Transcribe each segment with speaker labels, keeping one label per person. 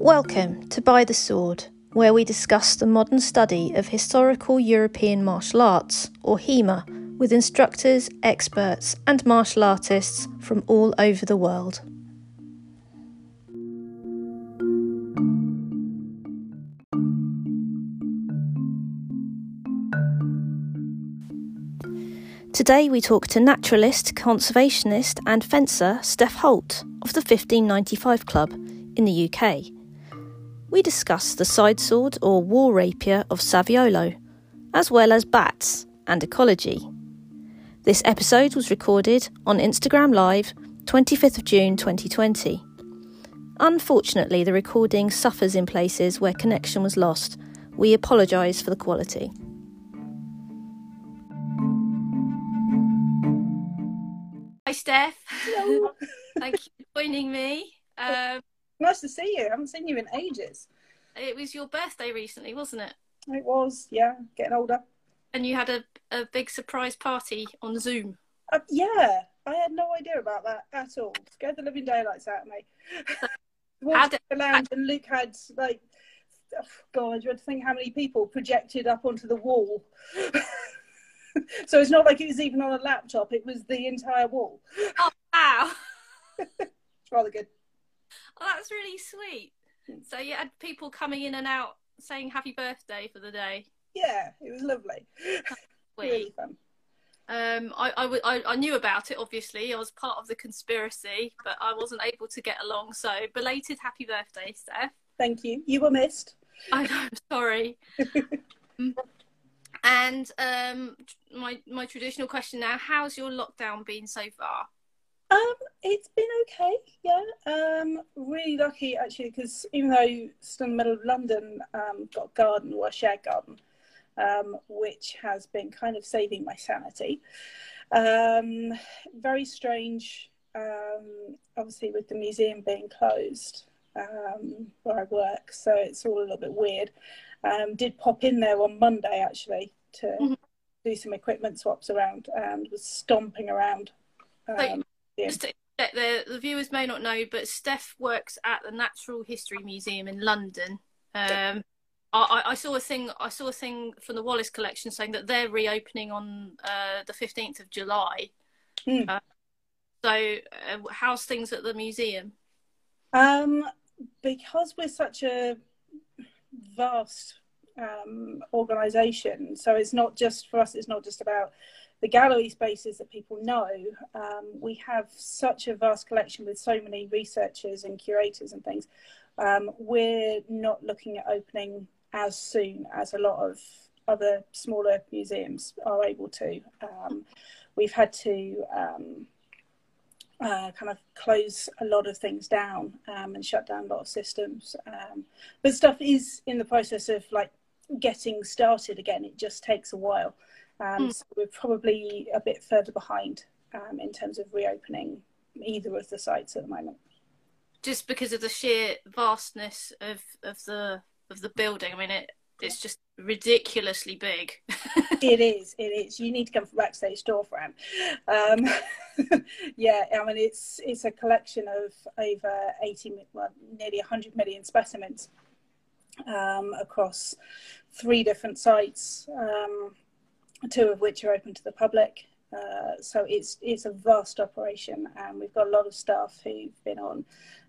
Speaker 1: Welcome to By the Sword, where we discuss the modern study of historical European martial arts, or HEMA, with instructors, experts, and martial artists from all over the world. Today we talk to naturalist, conservationist, and fencer Steph Holt of the 1595 Club in the UK. We discuss the side sword or war rapier of Saviolo, as well as bats and ecology. This episode was recorded on Instagram Live 25th of June 2020. Unfortunately, the recording suffers in places where connection was lost. We apologise for the quality. Hi, Steph.
Speaker 2: Hello.
Speaker 1: Thank you for joining me. Um,
Speaker 2: nice to see you. I haven't seen you in ages.
Speaker 1: it was your birthday recently, wasn't it?
Speaker 2: It was, yeah, getting older.
Speaker 1: And you had a, a big surprise party on Zoom.
Speaker 2: Uh, yeah, I had no idea about that at all. Scared the living daylights out of me. Walked
Speaker 1: did-
Speaker 2: the lounge and Luke had like, oh, God, you had to think how many people projected up onto the wall. so it's not like it was even on a laptop; it was the entire wall.
Speaker 1: Oh, wow.
Speaker 2: It's rather good.
Speaker 1: Oh, that's really sweet. So you had people coming in and out saying happy birthday for the day.
Speaker 2: Yeah, it was lovely. Really fun.
Speaker 1: Um, I, I, w- I, I knew about it, obviously. I was part of the conspiracy, but I wasn't able to get along. So belated happy birthday, Steph.
Speaker 2: Thank you. You were missed.
Speaker 1: I know, I'm sorry. Mm. and um, my my traditional question now: How's your lockdown been so far?
Speaker 2: Um, it's been okay, yeah. Um, really lucky actually because even though still in the middle of London, um, got a garden or a shared garden, um, which has been kind of saving my sanity. Um, very strange, um, obviously with the museum being closed um, where I work, so it's all a little bit weird. Um, did pop in there on Monday actually to
Speaker 1: Mhm.
Speaker 2: do some equipment swaps around and was stomping around. Um, yeah.
Speaker 1: The, the viewers may not know, but Steph works at the Natural History Museum in London. Um, I, I- saw a thing. I saw a thing from the Wallace collection saying that they're reopening on uh, the fifteenth of July.
Speaker 2: Hmm.
Speaker 1: Uh, so, uh, how's things at the museum?
Speaker 2: Um, because we're such a vast um, organisation, so it's not just for us. It's not just about the gallery spaces that people know. Um, we have such a vast collection with so many researchers and curators and things. Um, we're not looking at opening as soon as a lot of other smaller museums are able to. Um, we've had to. Uh, kind of close a lot of things down um, and shut down a lot of systems. Um, but stuff is in the process of like getting started again. It just takes a while. Um,
Speaker 1: Mm.
Speaker 2: So we're probably a bit further behind um, in terms of reopening either of the sites at the moment.
Speaker 1: Just because of the sheer vastness of, of the of the building. I mean, it it's just ridiculously big.
Speaker 2: it is. It is. You need to come from backstage door. Um, yeah, I mean it's it's a collection of over eighty, well, nearly hundred million specimens um, across three different sites, um, two of which are open to the public. Uh, so it's it's a vast operation, and we've got a lot of staff who've been on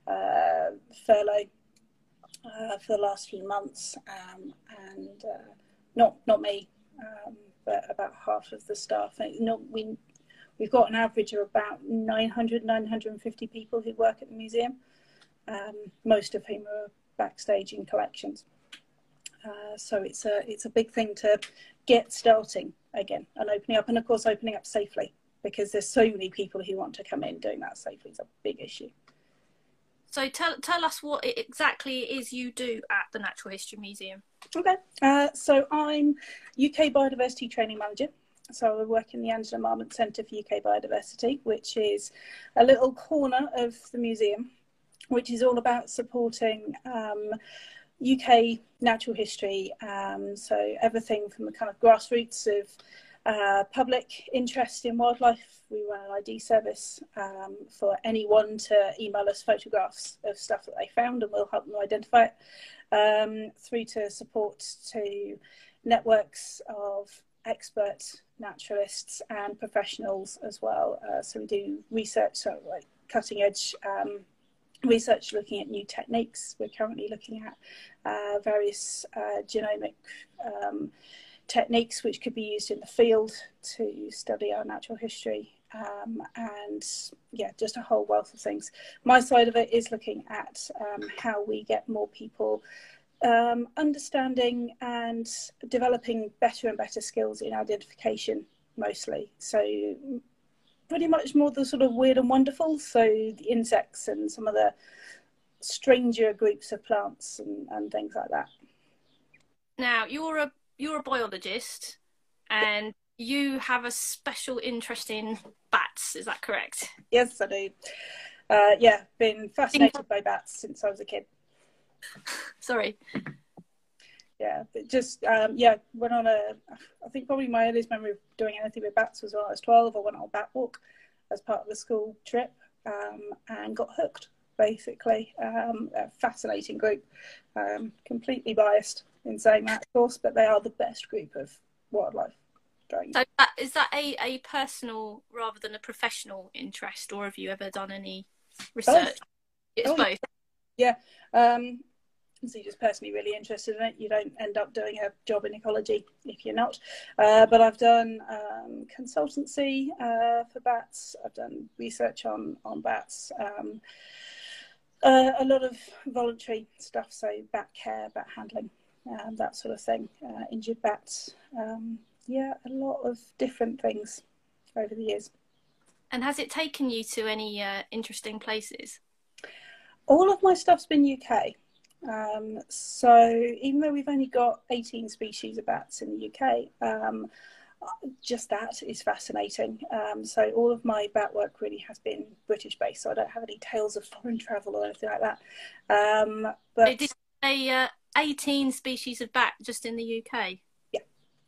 Speaker 2: uh, furlough uh, for the last few months, um, and uh, not not me, um, but about half of the staff. Not we we've got an average of about 900 950 people who work at the museum, um, most of whom are backstage in collections. Uh, so it's a it's a big thing to get starting again and opening up, and of course opening up safely because there's so many people who want to come in. Doing that safely is a big issue.
Speaker 1: So tell tell us what it exactly is you do at the Natural History Museum.
Speaker 2: Okay, uh, so I'm UK Biodiversity Training Manager. So I work in the Angela Marmont Centre for UK Biodiversity, which is a little corner of the museum, which is all about supporting um, UK natural history. Um, so everything from the kind of grassroots of uh, public interest in wildlife, we run an ID service um, for anyone to email us photographs of stuff that they found and we'll help them identify it. Um, through to support to networks of expert naturalists and professionals as well. Uh, so we do research, so like cutting edge um, research looking at new techniques. We're currently looking at uh, various uh, genomic um, techniques which could be used in the field to study our natural history. Um, and yeah, just a whole wealth of things. My side of it is looking at um, how we get more people um, understanding and developing better and better skills in identification mostly. So pretty much more the sort of weird and wonderful. So the insects and some of the stranger groups of plants and, and things like that.
Speaker 1: Now you're a you're a biologist, and you have a special interest in bats. Is that correct?
Speaker 2: Yes, I do. Uh, yeah, been fascinated by bats since I was a kid.
Speaker 1: Sorry.
Speaker 2: Yeah, but just um, yeah, went on a. I think probably my earliest memory of doing anything with bats was when I was twelve. I went on a bat walk as part of the school trip um, and got hooked. Basically, um, a fascinating group. Um, completely biased in saying that, of course, but they are the best group of wildlife.
Speaker 1: So that, is that a, a personal rather than a professional interest, or have you ever done any research? Both. It's
Speaker 2: oh,
Speaker 1: both.
Speaker 2: Yeah. Um, so you're just personally really interested in it. You don't end up doing a job in ecology if you're not. Uh, but I've done um, consultancy uh, for bats. I've done research on on bats. Um, uh, a lot of voluntary stuff, so bat care, bat handling, um, that sort of thing. Uh, injured bats. Um, yeah, a lot of different things over the years.
Speaker 1: And has it taken you to any uh, interesting places?
Speaker 2: All of my stuff's been UK. Um, so even though we've only got 18 species of bats in the UK, um, just that is fascinating. Um, so all of my bat work really has been British based. So I don't have any tales of foreign travel or anything like that. Um, but
Speaker 1: did a uh, 18 species of bat just in the UK.
Speaker 2: Yeah,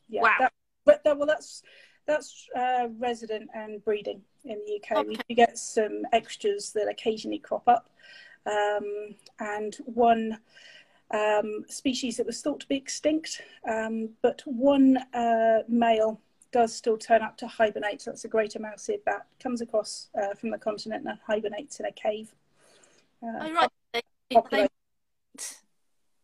Speaker 2: yeah.
Speaker 1: Wow.
Speaker 2: That, but that, well, that's that's uh, resident and breeding in the UK. Okay. We get some extras that occasionally crop up um, and one um, species that was thought to be extinct, um, but one uh, male does still turn up to hibernate. So that's a greater mouse-eared bat. Comes across uh, from the continent and hibernates in a cave.
Speaker 1: Uh, oh, right. They, they...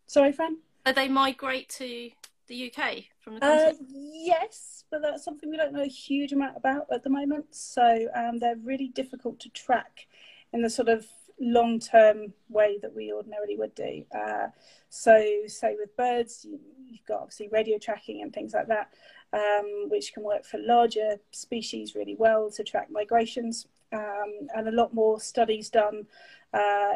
Speaker 2: Sorry, Fran?
Speaker 1: Do they migrate to the UK from the
Speaker 2: uh, continent? yes, but that's something we don't know a huge amount about at the moment. So um, they're really difficult to track in the sort of long term way that we ordinarily would do. Uh, so, say with birds, you, have got obviously radio tracking and things like that, um, which can work for larger species really well to track migrations, um, and a lot more studies done. Uh,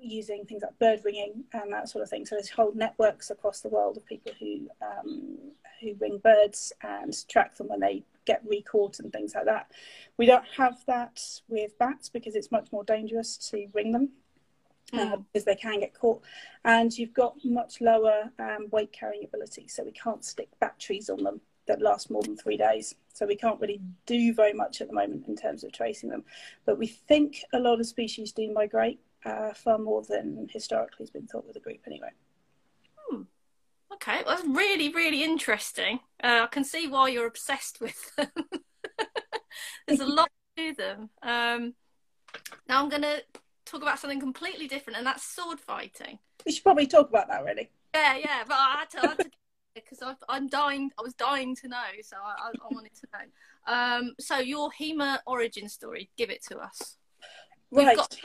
Speaker 2: using things like bird ringing and that sort of thing. So there's whole networks across the world of people who um, who ring birds and track them when they get recaught and things like that. We don't have that with bats because it's much more dangerous to ring them uh, mm. uh, because they can get caught. And you've got much lower um, weight carrying ability, so we can't stick batteries on them that last more than three days. So we can't really do very much at the moment in terms of tracing them. But we think a lot of species do migrate uh, far more than historically has been thought with the group anyway.
Speaker 1: Hmm. Okay, well, that's really, really interesting. Uh, I can see why you're obsessed with them. There's a lot to them. Um, now I'm going to talk about something completely different, and that's sword fighting.
Speaker 2: We should probably talk about that, really.
Speaker 1: Yeah, yeah, but I had to, I had to because I'm dying. I was dying to know, so I, I, wanted to know. Um, so your HEMA origin story, give it to us.
Speaker 2: Right. Got...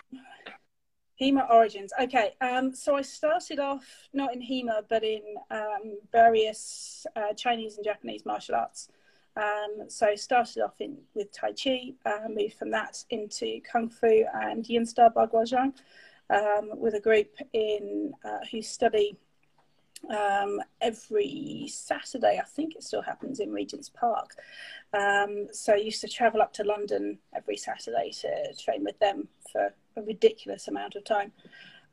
Speaker 2: HEMA origins. Okay, um, so I started off not in HEMA, but in um, various uh, Chinese and Japanese martial arts. Um, so started off in with Tai Chi, uh, moved from that into Kung Fu and Yin Style Baguazhang um, with a group in uh, who study um, every Saturday. I think it still happens in Regent's Park. Um, so I used to travel up to London every Saturday to train with them for a ridiculous amount of time,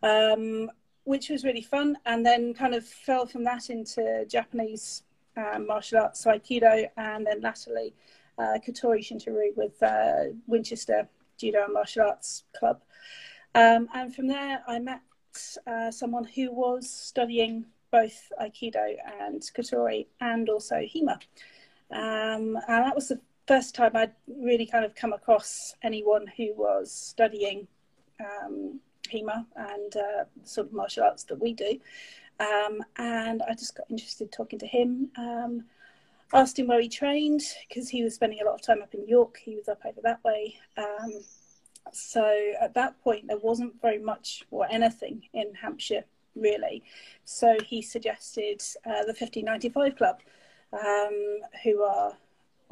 Speaker 2: um, which was really fun. And then kind of fell from that into Japanese um, martial arts, Aikido, and then latterly uh, Katori Shinto-ryu with uh, Winchester Judo and Martial Arts Club. Um, and from there, I met uh, someone who was studying both Aikido and Katori and also HEMA. Um, and that was the first time I'd really kind of come across anyone who was studying um, HEMA and uh, sort of martial arts that we do. Um, and I just got interested talking to him. Um, asked him where he trained because he was spending a lot of time up in York. He was up over that way. Um, so at that point, there wasn't very much or anything in Hampshire really. So he suggested uh, the 1595 Club, um, who are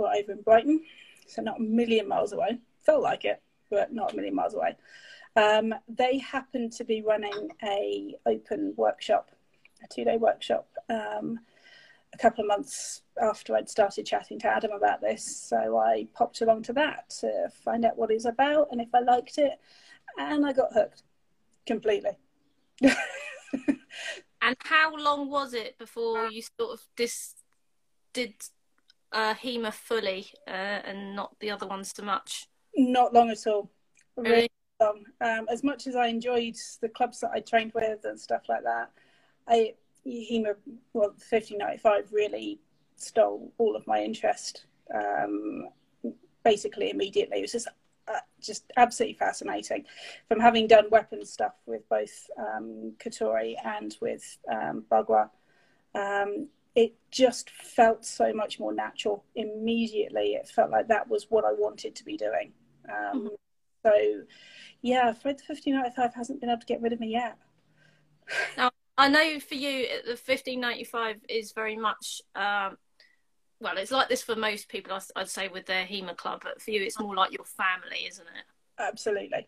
Speaker 2: over in Brighton, so not a million miles away. Felt like it, but not a million miles away. Um, they happened to be running a open workshop, a two day workshop, um, a couple of months after I'd started chatting to Adam about this. So I popped along to that to find out what it's about and if I liked it, and I got hooked completely.
Speaker 1: and how long was it before you sort of dis- did uh, HEMA fully uh, and not the other ones so much?
Speaker 2: Not long at all. Really long. Um, as much as I enjoyed the clubs that I trained with and stuff like that, I HEMA, well, 1595 really stole all of my interest. Um, basically, immediately, it was just uh, just absolutely fascinating. From having done weapons stuff with both um, Katori and with um, Bagua, um, it just felt so much more natural. Immediately, it felt like that was what I wanted to be doing. Um, mm-hmm. So, yeah, Fred the 1595 hasn't been able to get rid of me yet.
Speaker 1: Now, I know for you, the 1595 is very much, um, well, it's like this for most people, I'd say, with their HEMA club, but for you, it's more like your family, isn't it?
Speaker 2: Absolutely.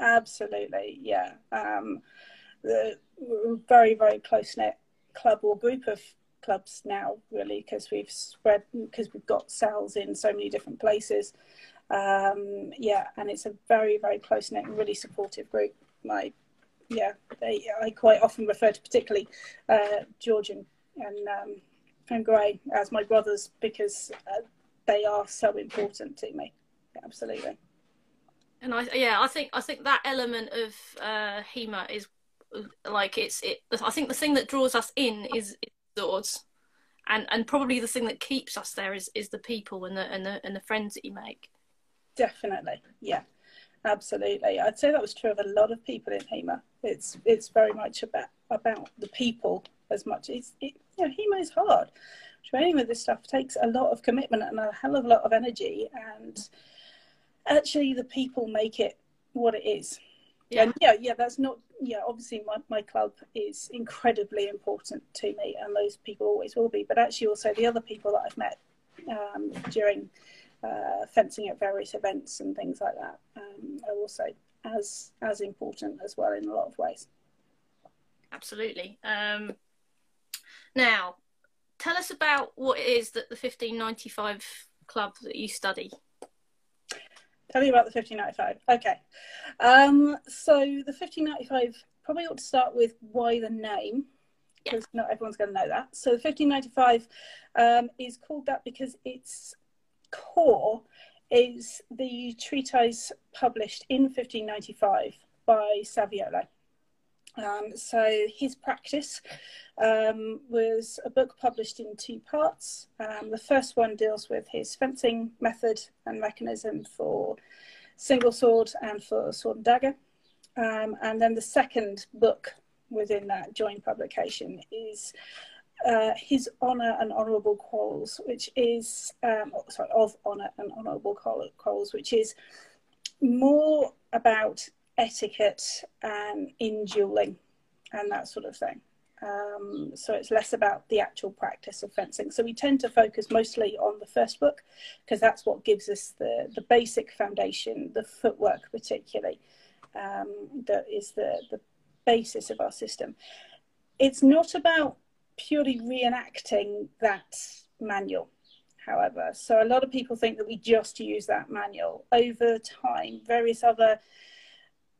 Speaker 2: Absolutely, yeah. Um, the very, very close knit club or group of clubs now, really, because we've spread, because we've got cells in so many different places. Um, yeah, and it's a very, very close knit and really supportive group. My yeah, they, I quite often refer to particularly uh, George and and, um, and Gray as my brothers because uh, they are so important to me. absolutely.
Speaker 1: And I yeah, I think I think that element of uh, HEMA is like it's it. I think the thing that draws us in is, and and probably the thing that keeps us there is is the people and the and the and the friends that you make.
Speaker 2: Definitely, yeah. Absolutely, I'd say that was true of a lot of people in HEMA. It's it's very much about about the people as much. It's it, you know, HEMA is hard. Training with this stuff takes a lot of commitment and a hell of a lot of energy, and actually, the people make it what it is. Yeah. And yeah, yeah, that's not yeah. Obviously, my my club is incredibly important to me, and those people always will be. But actually, also the other people that I've met um, during uh, fencing at various events and things like that um, are also as as important as well in a lot of ways.
Speaker 1: Absolutely. Um, now, tell us about what it is that the 1595 club that you study.
Speaker 2: Tell me about the 1595. Okay. Um, so the 1595 probably ought to start with why the name because yeah. not everyone's going to know that. So the 1595 um, is called that because it's core is the treatise published in 1595 by Saviolo. Um, so his practice um, was a book published in two parts. Um, the first one deals with his fencing method and mechanism for single sword and for sword and dagger. Um, and then the second book within that joint publication is uh, his honour and honourable quarrels, which is um, sorry of honour and honourable quarrels, which is more about etiquette and in duelling and that sort of thing. Um, so it's less about the actual practice of fencing. So we tend to focus mostly on the first book because that's what gives us the, the basic foundation, the footwork particularly, um, that is the, the basis of our system. It's not about purely reenacting that manual however so a lot of people think that we just use that manual over time various other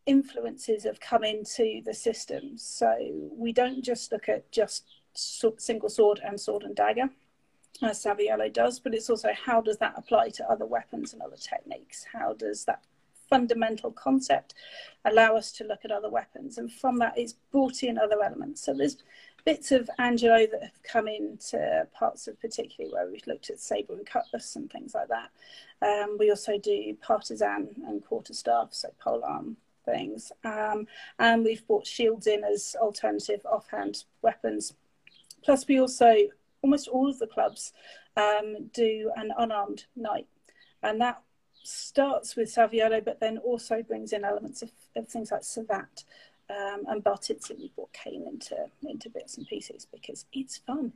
Speaker 2: influences have come into the system so we don't just look at just single sword and sword and dagger as Saviolo does, but it's also how does that apply to other weapons and other techniques? How does that fundamental concept allow us to look at other weapons? And from that, it's brought in other elements. So there's bits of Angelo that have come into parts of particularly where we've looked at sabre and cutlass and things like that. Um, we also do partisan and quarterstaff, so polearm things. Um, and we've brought shields in as alternative offhand weapons. Plus, we also, almost all of the clubs um, do an unarmed night. And that starts with Saviolo, but then also brings in elements of, of things like Savate um, and Bartitsu. We brought cane into, into bits and pieces because it's fun.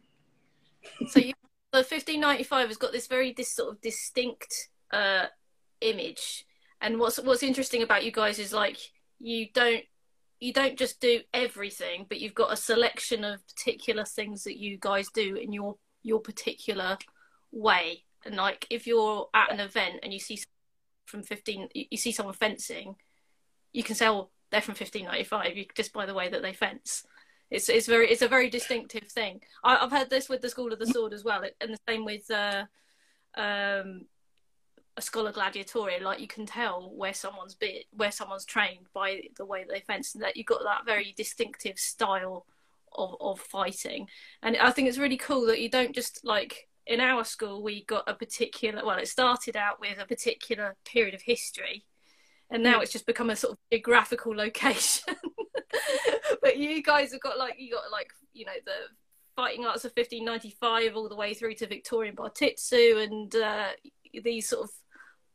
Speaker 1: so you, the 1595 has got this very sort of distinct uh, image and what's what's interesting about you guys is like you don't you don't just do everything, but you've got a selection of particular things that you guys do in your your particular way. And like if you're at an event and you see from 15 you see someone fencing, you can say, "Oh, they're from 1595." You just by the way that they fence. It's it's very it's a very distinctive thing. I, have heard this with the School of the Sword as well, and the same with uh, um, a schola gladiatoria like you can tell where someone's bit where someone's trained by the way they fence and that you've got that very distinctive style of, of fighting. And i think it's really cool that you don't just like in our school we got a particular well it started out with a particular period of history and now it's just become a sort of geographical location. But you guys have got like you got like you know the fighting arts of 1595 all the way through to victorian bartitsu and uh, these sort of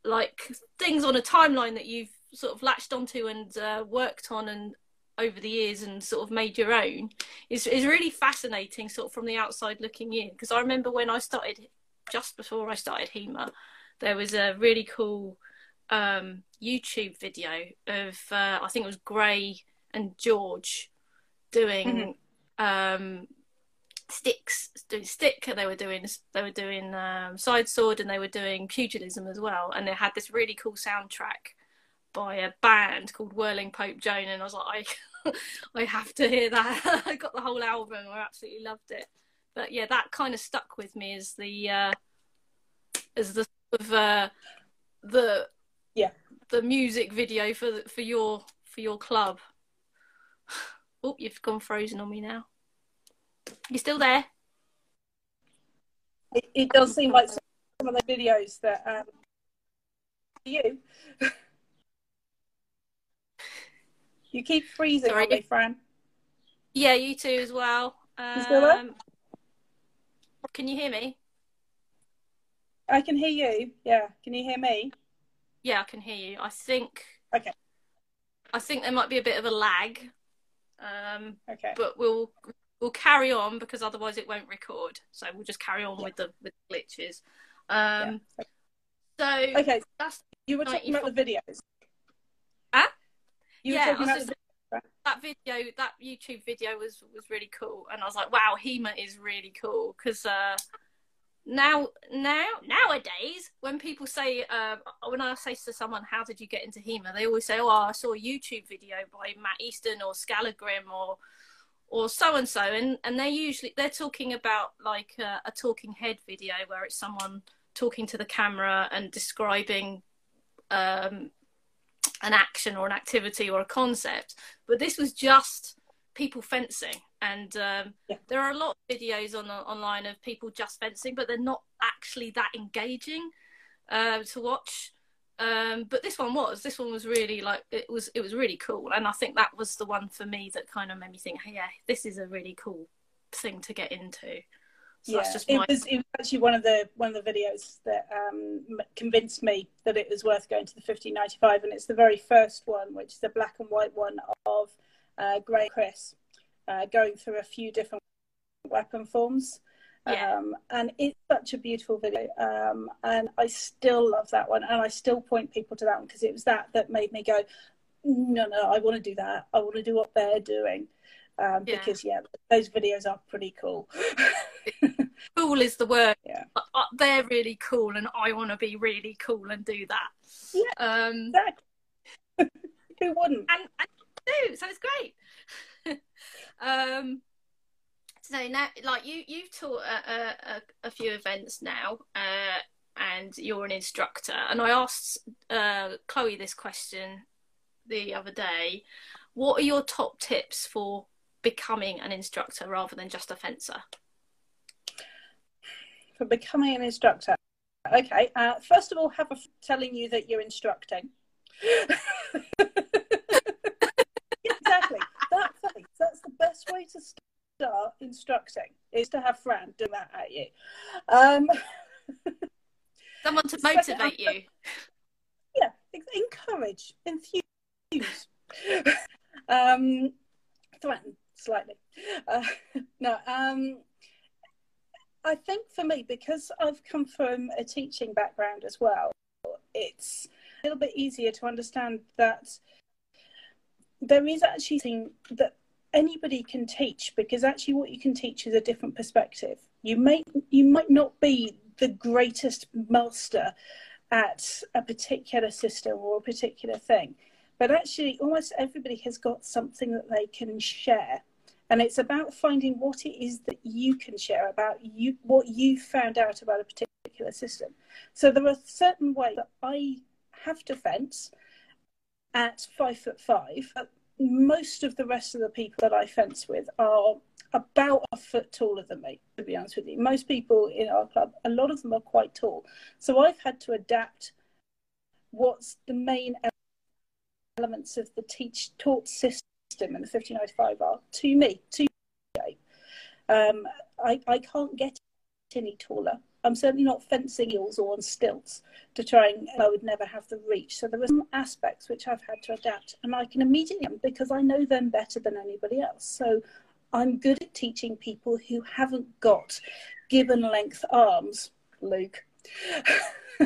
Speaker 1: like things on a timeline that you've sort of latched onto and uh, worked on and over the years and sort of made your own is is really fascinating sort of from the outside looking in because I remember when I started just before I started HEMA there was a really cool um, YouTube video of uh, I think it was Gray and George doing mm-hmm. um, sticks doing stick and they were doing they were doing um, side sword and they were doing pugilism as well. And they had this really cool soundtrack by a band called whirling pope joan and i was like i, I have to hear that. I got the whole album i absolutely loved it. But yeah that kind of stuck with me as the uh as the sort of uh the
Speaker 2: yeah.
Speaker 1: the music video for the, for your for your club. Oh you've gone frozen on me now you still there?
Speaker 2: It, it does seem like some of the videos that um, you. you keep freezing Sorry. on me, Fran.
Speaker 1: Yeah, you too as well.
Speaker 2: Um, you still there? Um,
Speaker 1: can you hear me?
Speaker 2: I can hear you. Yeah. Can you hear me?
Speaker 1: Yeah, I can hear you. I think.
Speaker 2: Okay.
Speaker 1: I think there might be a bit of a lag. Um,
Speaker 2: okay.
Speaker 1: But we'll we'll carry on because otherwise it won't record. So we'll just carry on yeah. with the with the glitches. Um, yeah. So
Speaker 2: okay, that's you were talking about the videos.
Speaker 1: Huh?
Speaker 2: You
Speaker 1: yeah, just, that video, that YouTube video was was really cool, and I was like, wow, HEMA is really cool because. Uh, now now nowadays when people say uh, when i say to someone how did you get into hema they always say oh i saw a youtube video by matt easton or Skallagrim or or so and so and and they're usually they're talking about like a, a, talking head video where it's someone talking to the camera and describing um, an action or an activity or a concept but this was just people fencing and um, yeah. there are a lot of videos on online of people just fencing but they're not actually that engaging uh, to watch um, but this one was this one was really like it was it was really cool. And i think that was the one for me that kind of made me think hey, yeah this is a really cool thing to get into.
Speaker 2: So yeah, my... it was it was actually one of the one of the videos that um, convinced me that it was worth going to the 1595 and it's the very first one which is the black and white one of uh, Gray Chris uh, going through a few different weapon forms yeah. Um, and it's such a beautiful video. Um, and I still love that one. And I still point people to that one because it was that that made me go, no, no, I want to do that. I want to do what they're doing. Um, yeah. Because, yeah, those videos are pretty cool.
Speaker 1: cool is the word.
Speaker 2: Yeah.
Speaker 1: Uh, uh, they're really cool, and I want to be really cool and do that.
Speaker 2: Yeah. Um, exactly. Who wouldn't?
Speaker 1: And, and do, so it's great. um, So now, like you, you've taught a, a, a few events now, uh, and you're an instructor. And I asked uh, Chloe this question the other day. What are your top tips for becoming an instructor rather than just a fencer?
Speaker 2: For becoming an instructor, okay. Uh, first of all, have a telling you that you're instructing. exactly. That That's the best way to start instructing is to have Fran do that at you. Um,
Speaker 1: Someone to motivate you.
Speaker 2: Yeah, encourage, enthuse, um, threaten slightly. Uh, no, um, I think for me, because I've come from a teaching background as well, it's a little bit easier to understand that there is actually that anybody can teach because actually what you can teach is a different perspective. You may you might not be the greatest master at a particular system or a particular thing, but actually almost everybody has got something that they can share. And it's about finding what it is that you can share about you, what you found out about a particular system. So there are certain ways that I have to fence at five foot five. Most of the rest of the people that I fence with are about a foot taller than me, to be honest with you. Most people in our club, a lot of them are quite tall. So I've had to adapt what's the main elements of the teach taught system and the 1595 are to me, to me. Um, I, I can't get any taller. I'm certainly not fencing heels or on stilts to try and I would never have the reach. So there are some aspects which I've had to adapt and I can immediately because I know them better than anybody else. So I'm good at teaching people who haven't got given length arms, Luke.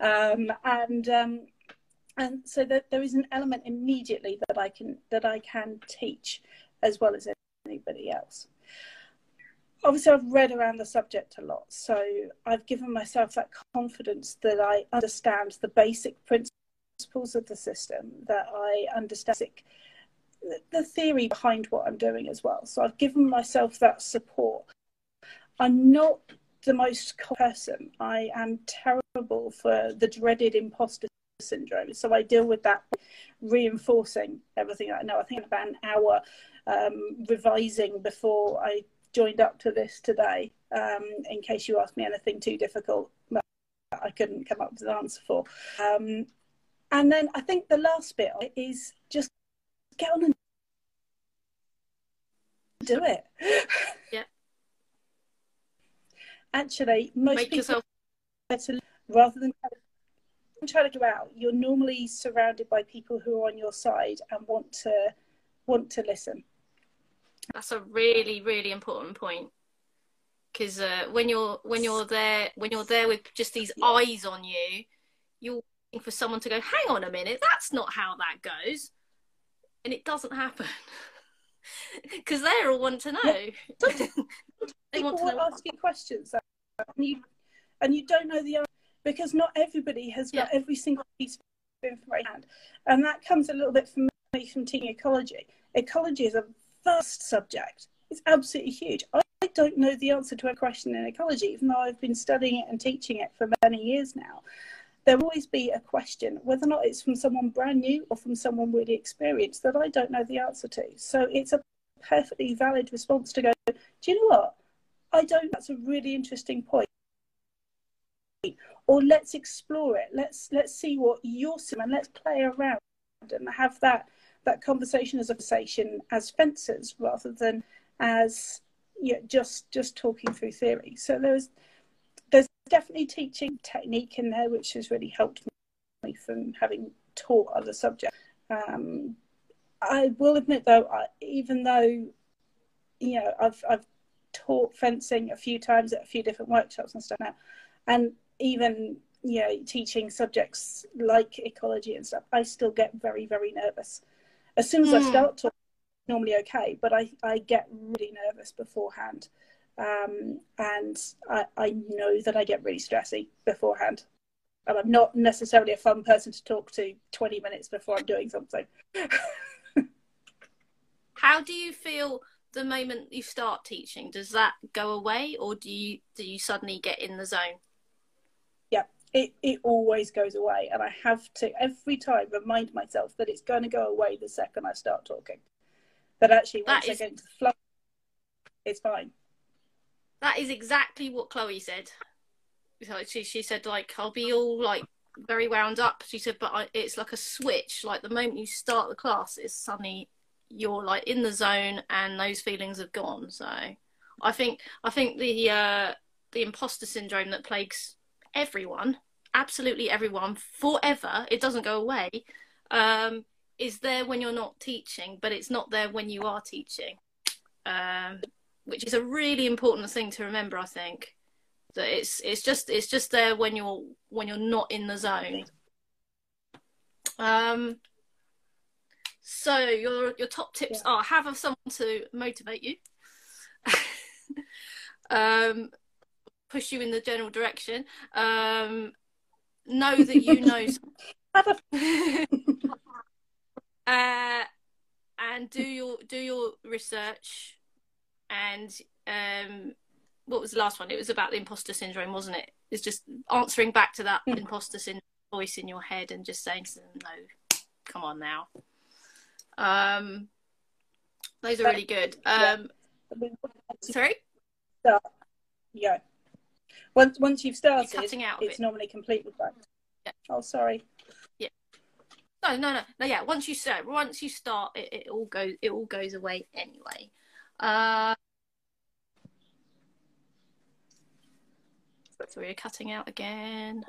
Speaker 2: um, and um, and so that there is an element immediately that I can that I can teach as well as anybody else. Obviously, I've read around the subject a lot, so I've given myself that confidence that I understand the basic principles of the system, that I understand the theory behind what I'm doing as well. So I've given myself that support. I'm not the most person. I am terrible for the dreaded imposter syndrome. So I deal with that, reinforcing everything I know. I think about an hour um, revising before I joined up to this today, um, in case you ask me anything too difficult that I couldn't come up with an answer for. Um, and then I think the last bit is just get on and do it.
Speaker 1: Yeah.
Speaker 2: Actually, most
Speaker 1: Make
Speaker 2: people
Speaker 1: yourself...
Speaker 2: better rather than trying to go out. You're normally surrounded by people who are on your side and want to want to listen.
Speaker 1: That's a really really important point because uh, when you're when you're there when you're there with just these eyes on you, you're waiting for someone to go, "Hang on a minute, that's not how that goes," and it doesn't happen. because they all want to know. Yeah.
Speaker 2: they want to know. ask you questions, and you and you don't know the answer because not everybody has got yeah. every single piece of information, and that comes a little bit from me from teaching ecology. Ecology is a vast subject. It's absolutely huge. I don't know the answer to a question in ecology, even though I've been studying it and teaching it for many years now there will always be a question, whether or not it's from someone brand new or from someone really experienced, that I don't know the answer to. So it's a perfectly valid response to go, do you know what? I don't, that's a really interesting point. Or let's explore it. Let's let's see what you're seeing and let's play around and have that that conversation as a conversation as fencers rather than as yeah, just just talking through theory. So there's definitely teaching technique in there, which has really helped me from having taught other subjects. Um, I will admit, though, I, even though you know I've I've taught fencing a few times at a few different workshops and stuff now, and even you know teaching subjects like ecology and stuff, I still get very very nervous. As soon as mm. I hmm. start talking, normally okay, but I I get really nervous beforehand. Um, and I, I know that I get really stressy beforehand. And I'm not necessarily a fun person to talk to 20 minutes before I'm doing something.
Speaker 1: How do you feel the moment you start teaching? Does that go away, or do you do you suddenly get in the zone?
Speaker 2: It it always goes away, and I have to every time remind myself that it's going to go away the second I start talking. But actually, once is, I get into the flow, it's fine.
Speaker 1: That is exactly what Chloe said. She she said like I'll be all like very wound up. She said, but I, it's like a switch. Like the moment you start the class, it's suddenly you're like in the zone and those feelings have gone. So I think I think the uh, the imposter syndrome that plagues everyone, absolutely everyone, forever, it doesn't go away. Um, is there when you're not teaching, but it's not there when you are teaching, um, which is a really important thing to remember. I think that it's it's just it's just there when you're when you're not in the zone. Um, so your your top tips yeah. are have someone to motivate you, um, push you in the general direction. Um, know that you know. uh, and do your do your research, and um, what was the last one? It was about the imposter syndrome, wasn't it? It's just answering back to that mm. imposter syndrome voice in your head and just saying to them, "No, come on now." Um, those are really good. Um, yeah. sorry.
Speaker 2: Yeah. Once once you've started, cutting out it's normally complete with that. Yeah. Oh, sorry.
Speaker 1: Yeah. No, no, no, no. Yeah. Once you start, once you start, it, it all goes. It all goes away anyway. Uh, so you're cutting out again.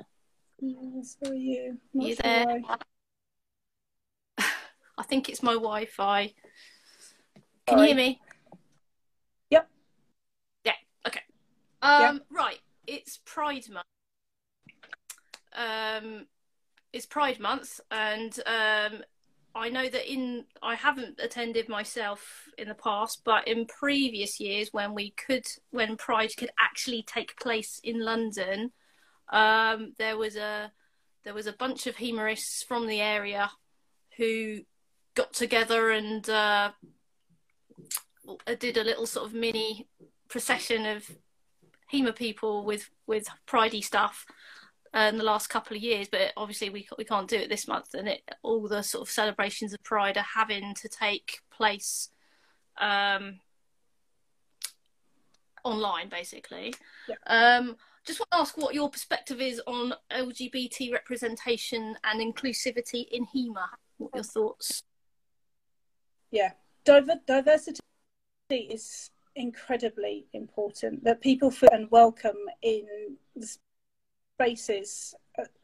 Speaker 2: Yeah, so are you.
Speaker 1: Not you sure there? I think it's my Wi-Fi. Can Sorry. you hear me?
Speaker 2: Yep.
Speaker 1: Yeah. Okay. Um, yep. Right. It's Pride Month. Um, it's Pride Month, and um, I know that in I haven't attended myself in the past, but in previous years when we could, when Pride could actually take place in London, um, there was a there was a bunch of HEMAists from the area who got together and uh, did a little sort of mini procession of HEMA people with with pridey stuff uh, in the last couple of years, but obviously we we can't do it this month, and it all the sort of celebrations of Pride are having to take place um, online, basically. Yeah. Um, just want to ask what your perspective is on LGBT representation and inclusivity in HEMA. What your thoughts?
Speaker 2: yeah Diver- diversity is incredibly important that people feel and welcome in the spaces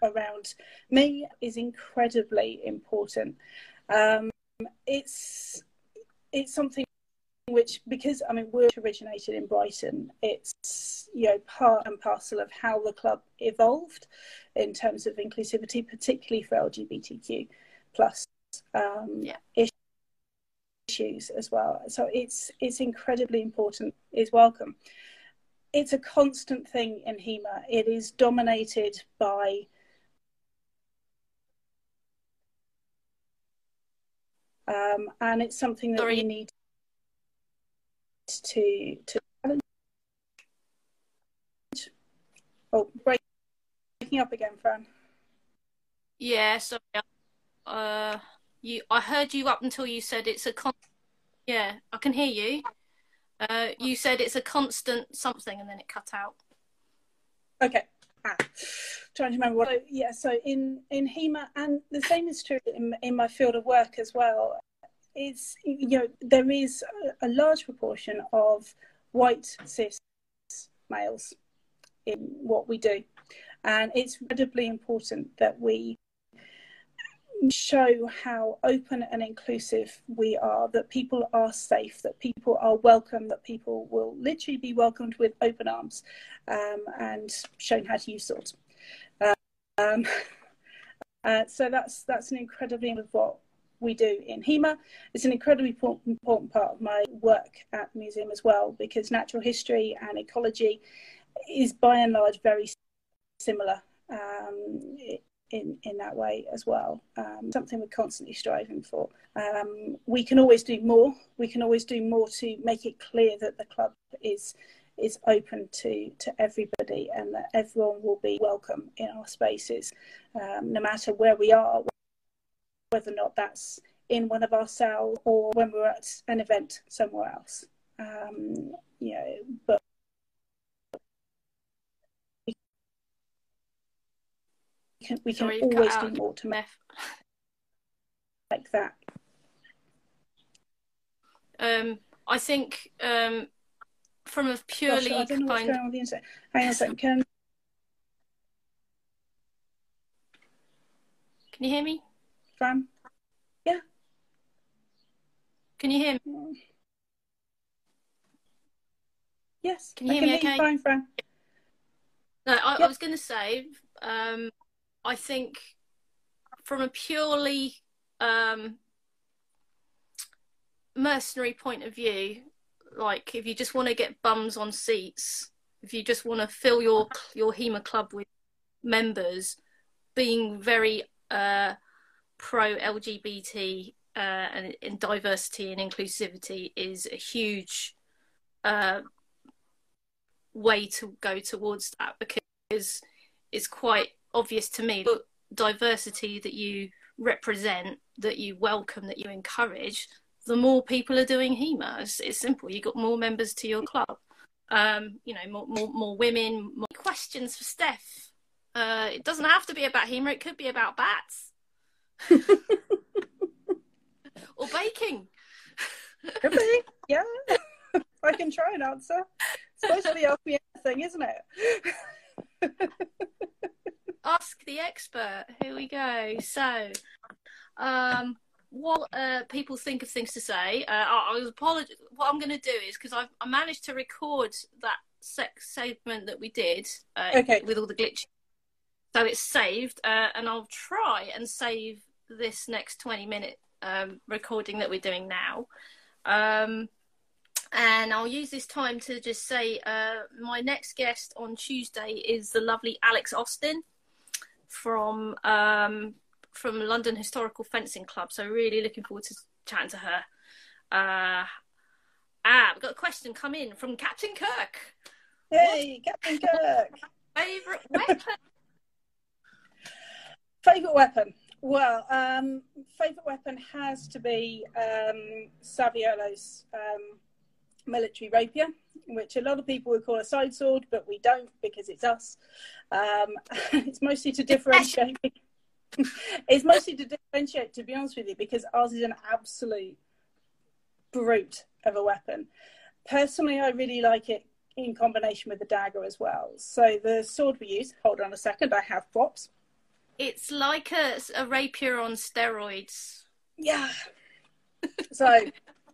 Speaker 2: around me is incredibly important. Um, it's it's something which because i mean we're originated in brighton it's you know part and parcel of how the club evolved in terms of inclusivity particularly for lgbtq plus um, yeah. issues as well. So it's it's incredibly important. Is welcome. It's a constant thing in HEMA. It is dominated by um, and it's something that Sorry. we need to to challenge. Oh, breaking up again, Fran.
Speaker 1: Yeah, sorry. Uh, you, I heard you up until you said it's a con- yeah, I can hear you. Uh, you said it's a constant something, and then it cut out.
Speaker 2: Okay. Ah, trying to remember what. So, yeah, so in in HEMA, and the same is true in in my field of work as well. It's you know there is a, a large proportion of white cis males in what we do, and it's incredibly important that we show how open and inclusive we are, that people are safe, that people are welcome, that people will literally be welcomed with open arms um, and shown how to use swords. Um, uh, so that's that's an incredibly of what we do in HEMA. It's an incredibly important, important part of my work at the museum as well because natural history and ecology is by and large very similar. Um, in, in that way as well. Um, something we're constantly striving for. Um, we can always do more. We can always do more to make it clear that the club is is open to to everybody and that everyone will be welcome in our spaces, um, no matter where we are, whether or not that's in one of our cells or when we're at an event somewhere else. Um, you know, but can, we can
Speaker 1: Sorry,
Speaker 2: always do more to make, like that.
Speaker 1: Um, I think um, from a purely
Speaker 2: Gosh, I don't know what's going on the internet. Hang on a second. Can,
Speaker 1: Can you hear me?
Speaker 2: Fran? Yeah.
Speaker 1: Can you hear me?
Speaker 2: Yes.
Speaker 1: Can you
Speaker 2: I
Speaker 1: hear
Speaker 2: can
Speaker 1: me okay?
Speaker 2: fine, Fran.
Speaker 1: No, I, I was going to say, um, I think from a purely um, mercenary point of view, like if you just want to get bums on seats, if you just want to fill your your HEMA club with members, being very uh, pro LGBT uh, and, and diversity and inclusivity is a huge uh, way to go towards that because it's quite obvious to me that diversity that you represent, that you welcome, that you encourage, the more people are doing HEMA. It's, it's simple. You've got more members to your club. Um, you know, more, more, more women. More questions for Steph. Uh, it doesn't have to be about HEMA. It could be about bats or baking.
Speaker 2: Could be. Yeah. I can try and answer. It's supposed to be ask me anything, isn't it?
Speaker 1: Ask the expert. Here we go. So, um, what uh, people think of things to say. Uh, I, I was apolog- What I'm going to do is because I, I managed to record that sex segment that we did uh,
Speaker 2: Okay.
Speaker 1: with all the glitches, so it's saved, uh, and I'll try and save this next 20 minute um, recording that we're doing now. Um, and I'll use this time to just say uh, my next guest on Tuesday is the lovely Alex Austin from um, from London Historical Fencing Club. So really looking forward to chatting to her. Uh, ah, we've got a question come in from Captain Kirk.
Speaker 2: Hey, Captain Kirk.
Speaker 1: Favorite weapon?
Speaker 2: Favourite weapon? Well, um, favourite weapon has to be um, Saviolo's um, military rapier, which a lot of people would call a side sword, but we don't because it's us. Um, it's mostly to differentiate. it's mostly to differentiate, to be honest with you, because ours is an absolute brute of a weapon. Personally, I really like it in combination with the dagger as well. So the sword we use, hold on a second, I have props.
Speaker 1: It's like a, a rapier on steroids.
Speaker 2: Yeah. so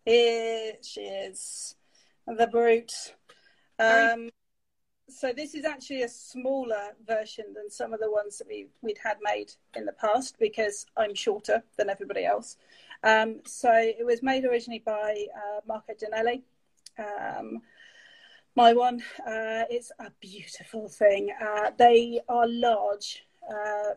Speaker 2: here she is, the brute. Um, so this is actually a smaller version than some of the ones that we, we'd had made in the past because I'm shorter than everybody else. Um, so it was made originally by uh, Marco Danelli. Um, my one, uh, it's a beautiful thing. Uh, they are large, uh,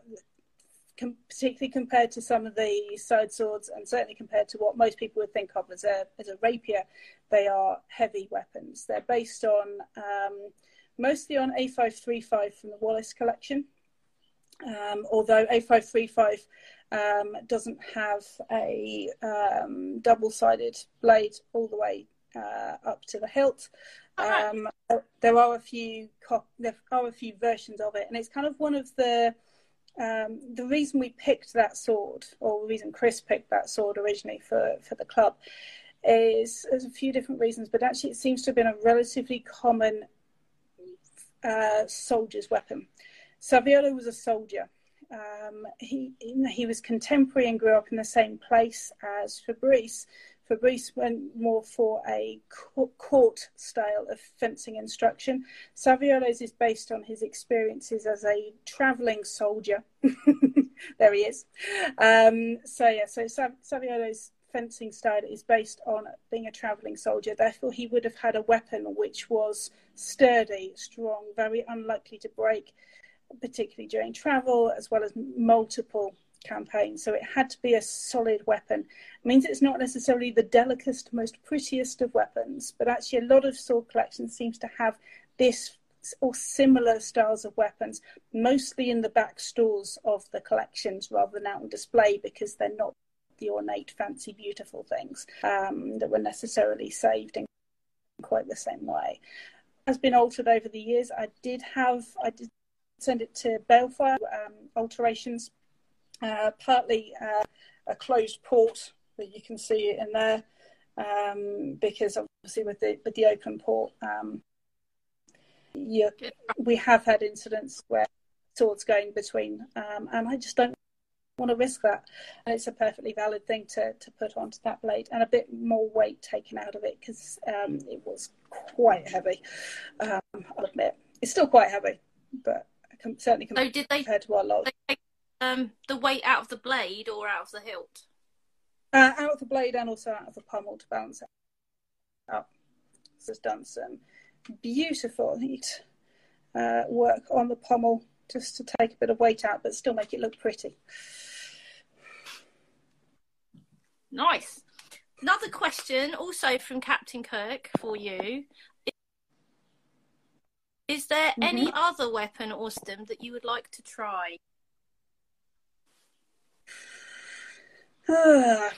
Speaker 2: com- particularly compared to some of the side swords, and certainly compared to what most people would think of as a as a rapier. They are heavy weapons. They're based on um, mostly on A535 from the Wallace collection. Um, although A535 um, doesn't have a um, double-sided blade all the way uh, up to the hilt. Um, there are a few cop- there are a few versions of it, and it's kind of one of the um, the reason we picked that sword, or the reason Chris picked that sword originally for for the club, is there's a few different reasons, but actually it seems to have been a relatively common uh, soldier's weapon. Saviolo was a soldier. Um, he he was contemporary and grew up in the same place as Fabris. Fabris went more for a court style of fencing instruction. Saviolo's is based on his experiences as a travelling soldier. there he is. Um, so yeah, so Saviolo's fencing style is based on being a travelling soldier. Therefore, he would have had a weapon which was sturdy, strong, very unlikely to break. particularly during travel, as well as multiple campaigns. So it had to be a solid weapon. It means it's not necessarily the delicatest, most prettiest of weapons, but actually a lot of sword collections seems to have this or similar styles of weapons, mostly in the back stores of the collections rather than out on display because they're not the ornate, fancy, beautiful things um, that were necessarily saved in quite the same way. Has been altered over the years. I did have, I did send it to Balefire um, alterations, uh, partly uh, a closed port that you can see in there, um, because obviously with the with the open port, um, you, we have had incidents where swords going between, um, and I just don't want to risk that. And it's a perfectly valid thing to, to put onto that blade and a bit more weight taken out of it because um, it was quite heavy. Um, I'll admit it's still quite heavy, but certainly compared
Speaker 1: so did they,
Speaker 2: to our lot.
Speaker 1: They um, the weight out of the blade or out of the hilt?
Speaker 2: Uh, out of the blade and also out of the pommel to balance it up. So it's done some beautiful neat uh, work on the pommel just to take a bit of weight out but still make it look pretty.
Speaker 1: Nice. Another question, also from Captain Kirk for you. Is there mm-hmm. any other weapon or stem that you would like to try?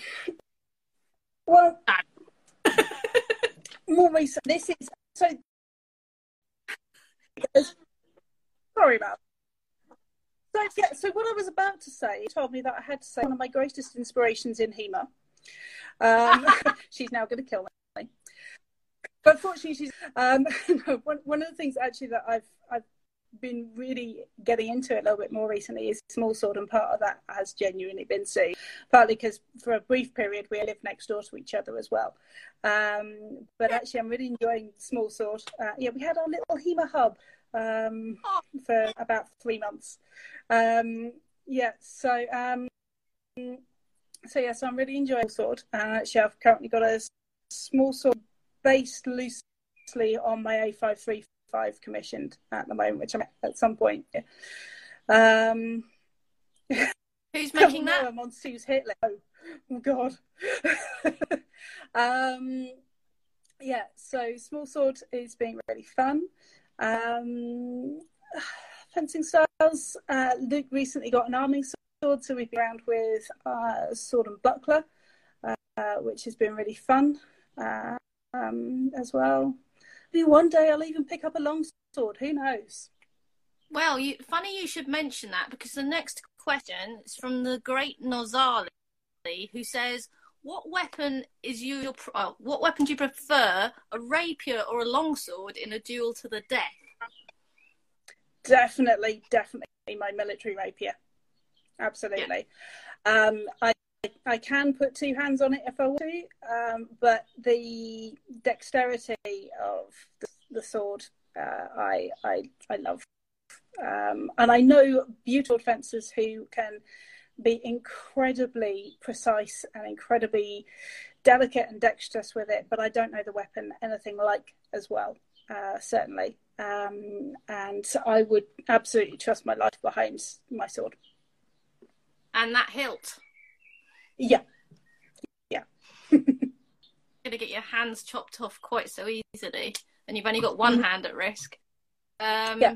Speaker 2: well, more recent. This is so. Sorry about. So yeah, so what I was about to say told me that I had to say one of my greatest inspirations in HEMA um, she's now going to kill me. But fortunately, she's um, one, one of the things actually that I've been really getting into it a little bit more recently is small sword, and part of that has genuinely been Sue. Partly because for a brief period we lived next door to each other as well. Um, but actually, I'm really enjoying small sword. Uh, yeah, we had our little HEMA hub um, for about three months. Um, yeah, so um, so yeah, so I'm really enjoying sword. Uh, actually, I've currently got a small sword based loosely on my A535 commissioned at the moment, which I'm at some point. Yeah. Um,
Speaker 1: Who's making that?
Speaker 2: I'm on Sue's hit list. Oh, God. um, yeah, so small sword is being really fun. Um, fencing styles. Uh, Luke recently got an arming sword sword. So we've been around with uh, sword and buckler, uh, which has been really fun uh, um, as well. Maybe one day I'll even pick up a long sword. Who knows?
Speaker 1: Well, you, funny you should mention that because the next question is from the great Nozali, who says, "What weapon is you your oh, what weapon do you prefer, a rapier or a longsword in a duel to the death?"
Speaker 2: Definitely, definitely my military rapier absolutely. Yeah. Um, I I can put two hands on it if I want to, um, but the dexterity of the, the sword, uh, I, I I love, um, and I know beautiful fencers who can be incredibly precise and incredibly delicate and dexterous with it, but I don't know the weapon anything like as well. Uh, certainly, um, and I would absolutely trust my life behind my sword.
Speaker 1: And that hilt.
Speaker 2: Yeah. Yeah.
Speaker 1: gonna get your hands chopped off quite so easily, and you've only got one mm-hmm. hand at risk. Um,
Speaker 2: yeah.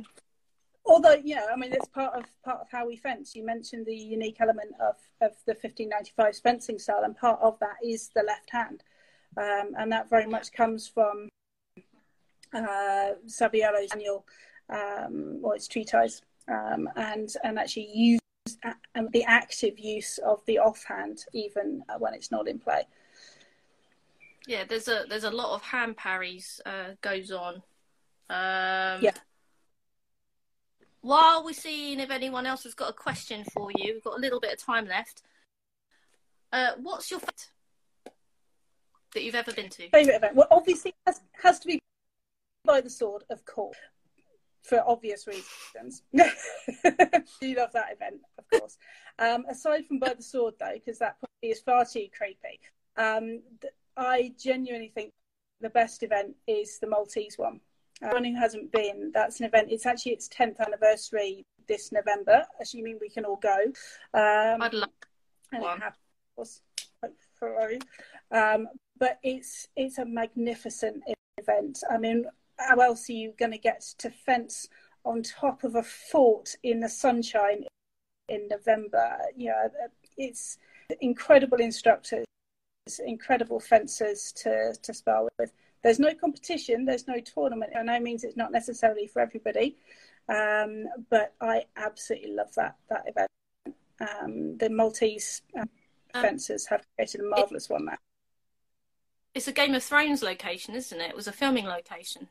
Speaker 2: Although, yeah, I mean, it's part of part of how we fence. You mentioned the unique element of of the 1595 fencing style, and part of that is the left hand, um, and that very much comes from uh, Saviolo's annual um, or its treatise, um, and and actually use and the active use of the offhand even uh, when it's not in play.
Speaker 1: Yeah, there's a there's a lot of hand parries uh, goes on. Um,
Speaker 2: yeah.
Speaker 1: While we're seeing if anyone else has got a question for you, we've got a little bit of time left. Uh, what's your favorite that you've ever been to?
Speaker 2: Favorite event? Well, obviously has has to be by the sword, of course for obvious reasons. do love that event, of course. Um, aside from By the Sword, though, because that probably is far too creepy, um, I genuinely think the best event is the Maltese one. Uh, anyone who hasn't been, that's an event. It's actually its 10th anniversary this November, assuming we can all go. Um,
Speaker 1: I'd love
Speaker 2: and
Speaker 1: one.
Speaker 2: it happens. Um, but it's it's a magnificent event. I mean, how else are you going to get to fence on top of a fort in the sunshine in November? You know, it's incredible instructors, incredible fencers to to spar with. There's no competition, there's no tournament. By no means it's not necessarily for everybody, um, but I absolutely love that that event. Um, the Maltese um,
Speaker 1: Um,
Speaker 2: fencers have created a marvelous one there.
Speaker 1: It's a Game of Thrones location, isn't it? It was a filming location.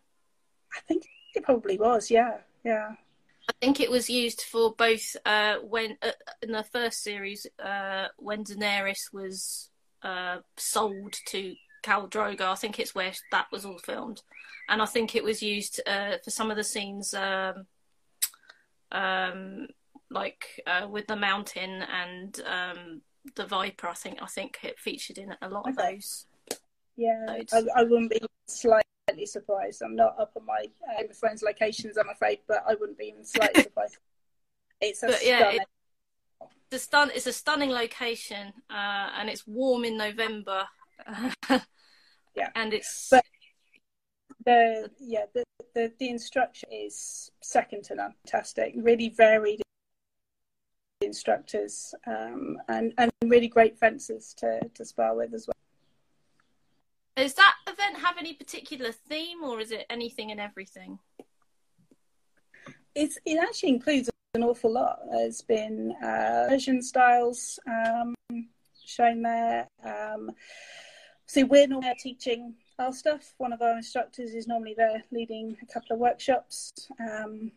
Speaker 2: I think it probably was, yeah, yeah.
Speaker 1: I think it was used for both uh, when uh, in the first series uh, when Daenerys was uh, sold to Khal Drogo. I think it's where that was all filmed, and I think it was used uh, for some of the scenes, um, um, like uh, with the mountain and um, the Viper. I think I think it featured in a lot of those.
Speaker 2: Yeah. I, I wouldn't be slightly surprised. I'm not up on my of Thrones locations, I'm afraid, but I wouldn't be even slightly surprised. It's a
Speaker 1: But yeah,
Speaker 2: stunning.
Speaker 1: it- The stun it's a stunning location, uh, and it's warm in November.
Speaker 2: Yeah.
Speaker 1: and it's
Speaker 2: But- the yeah the, the the instruction is second to none. Fantastic, really varied instructors, um, and and really great fencers to to spar with as well.
Speaker 1: Is that have any particular theme, or is it anything and everything?
Speaker 2: It's it actually includes an awful lot. There's been uh, styles um, shown there. Um, so we're normally teaching our stuff. One of our instructors is normally there leading a couple of workshops. Um,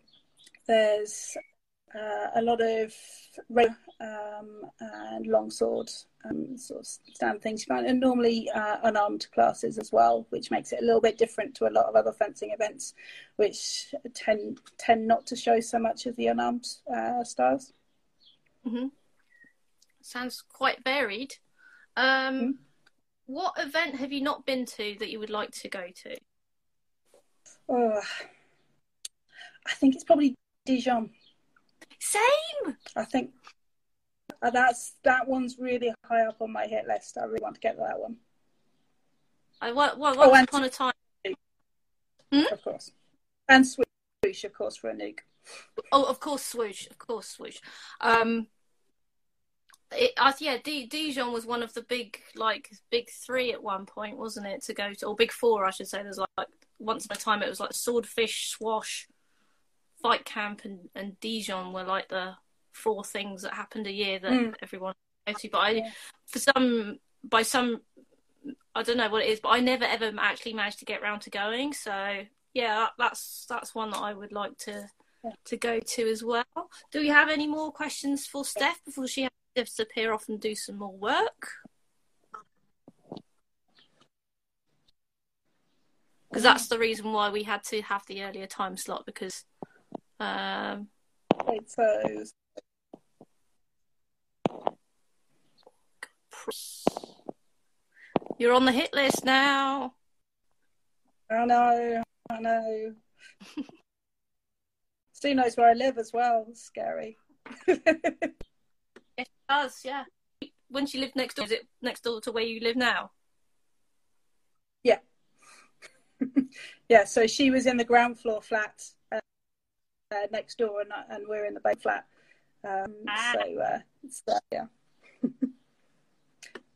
Speaker 2: there's uh, a lot of um, and longsword um, sort of stand things you find, and normally uh, unarmed classes as well, which makes it a little bit different to a lot of other fencing events, which tend tend not to show so much of the unarmed uh, styles.
Speaker 1: hmm Sounds quite varied. Um,
Speaker 2: Mhm.
Speaker 1: What event have you not been to that you would like to go to?
Speaker 2: Oh, I think it's probably Dijon.
Speaker 1: Same.
Speaker 2: I think uh, that's that one's really high up on my hit list. I really want to get to that one,
Speaker 1: I well, well,
Speaker 2: Oh,
Speaker 1: once upon a time. Hmm?
Speaker 2: of course, and swoosh, of course, for a nuke.
Speaker 1: Oh, of course, swoosh. Of course, swoosh. Um, it, yeah, D- Dijon was one of the big, like, big three at one point, wasn't it? To go to, or big four, I should say. There's like, once upon a time, it was like swordfish, swash, fight camp, and and Dijon were like the four things that happened a year that
Speaker 2: Mm.
Speaker 1: everyone go to. But I, for some, by some, I don't know what it is, but I never ever actually managed to get round to going. So yeah, that's that's one that I would like to to go to as well. Do we have any more questions for Steph before she has to disappear off and do some more work? Because that's the reason why we had to have the earlier time slot because um,
Speaker 2: Wait, so
Speaker 1: you're on the hit list now.
Speaker 2: I know, I know. Sue knows where I live as well. Scary.
Speaker 1: It does, yeah. When she lived next door, is it next door to where you live now?
Speaker 2: yeah, yeah, so she was in the ground floor flat uh, uh, next door, and, and we're in the base flat. Um,
Speaker 1: Ah.
Speaker 2: So uh, it's uh, yeah.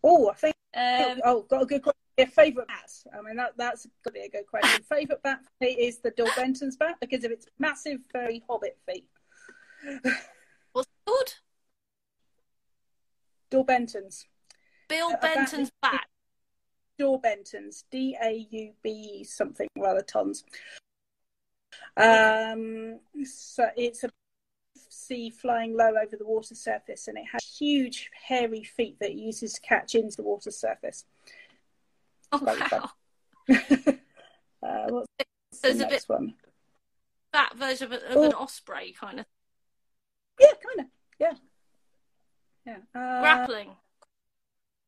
Speaker 2: Oh, I think.
Speaker 1: Um,
Speaker 2: oh, got a good question. Your favourite bat? I mean, that that's got to be a good question. favourite bat for me is the Daubenton's bat because of its massive, furry hobbit feet.
Speaker 1: what's it called?
Speaker 2: Daubenton's.
Speaker 1: Bill
Speaker 2: bat
Speaker 1: Benton's
Speaker 2: is-
Speaker 1: bat.
Speaker 2: Daubenton's, D A U B something rather tons. Um, so it's a sea flying low over the water surface, and it has huge hairy feet that it uses to catch into the water surface.
Speaker 1: Oh, wow.
Speaker 2: uh, what's
Speaker 1: So
Speaker 2: the
Speaker 1: a bit
Speaker 2: one?
Speaker 1: that version of, of
Speaker 2: Oh.
Speaker 1: an osprey kind of
Speaker 2: Yeah, kind of. Yeah, yeah. Uh,
Speaker 1: grappling.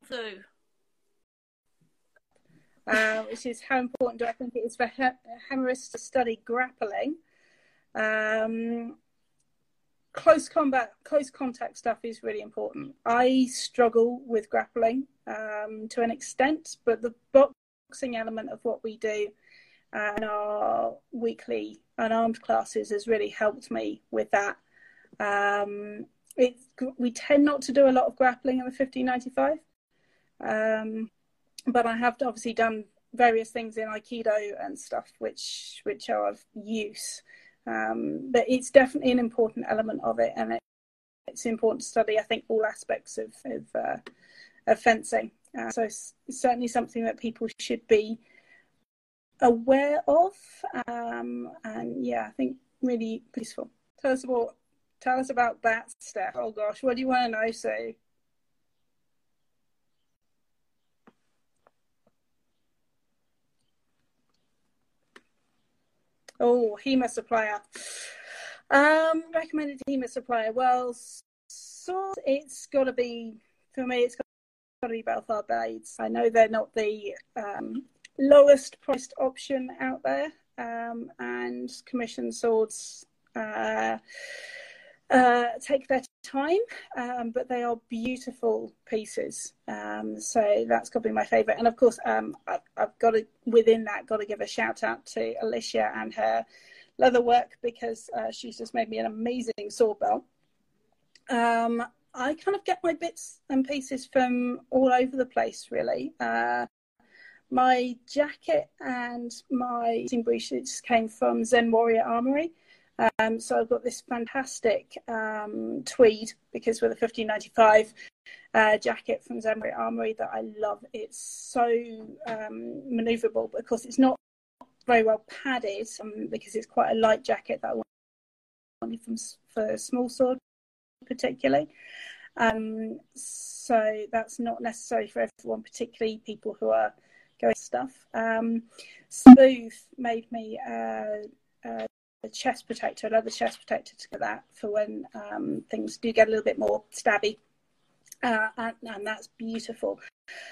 Speaker 1: So
Speaker 2: uh, which is how important do I think it is for he- HEMAists to study grappling? Um, close combat, close contact stuff is really important. I struggle with grappling um, to an extent, but the boxing element of what we do and our weekly unarmed classes has really helped me with that. Um, it, we tend not to do a lot of grappling in the 1595, um, but I have obviously done various things in Aikido and stuff which which are of use. Um, but it's definitely an important element of it, and it, it's important to study. I think all aspects of of, uh, of fencing. Uh, so it's certainly something that people should be aware of, um, and yeah, I think really useful. Tell us about tell us about that, Steph. Oh gosh, what do you want to know, Sue? Oh, HEMA supplier. Um, recommended HEMA supplier. Well, so it's got to be for me. It's got to be Belfast Blades. I know they're not the um, lowest priced option out there, um, and commission swords uh, uh, take their time, um, but they are beautiful pieces. Um, so that's got to be my favourite. And of course, um, I, have got to within that got to give a shout out to Alicia and her leather work because uh, she's just made me an amazing sword belt. Um, I kind of get my bits and pieces from all over the place, really. Uh, my jacket and my breeches came from Zen Warrior Armory. Um, so I've got this fantastic um, tweed because with a 1595 uh, jacket from Warrior Armory that I love. It's so um, maneuverable, but of course it's not very well padded um, because it's quite a light jacket that I wanted from for small sword particularly. Um, so that's not necessary for everyone, particularly people who are going stuff. Um, Smooth made me uh, uh, a chest protector, another chest protector to get that for when um, things do get a little bit more stabby. Uh, and, and, that's beautiful.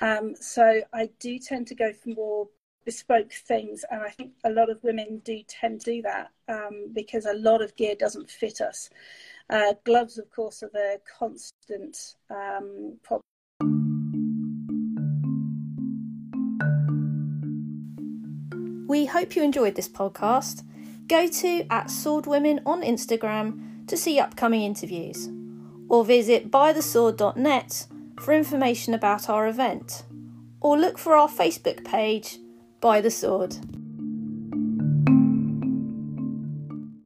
Speaker 2: Um, so I do tend to go for more bespoke things, and I think a lot of women do tend to do that um, because a lot of gear doesn't fit us. Uh, gloves, of course, are the constant um, problem.
Speaker 1: We hope you enjoyed this podcast. Go to at Swordwomen on Instagram to see upcoming interviews, or visit bythesword.net for information about our event, or look for our Facebook page, By the Sword.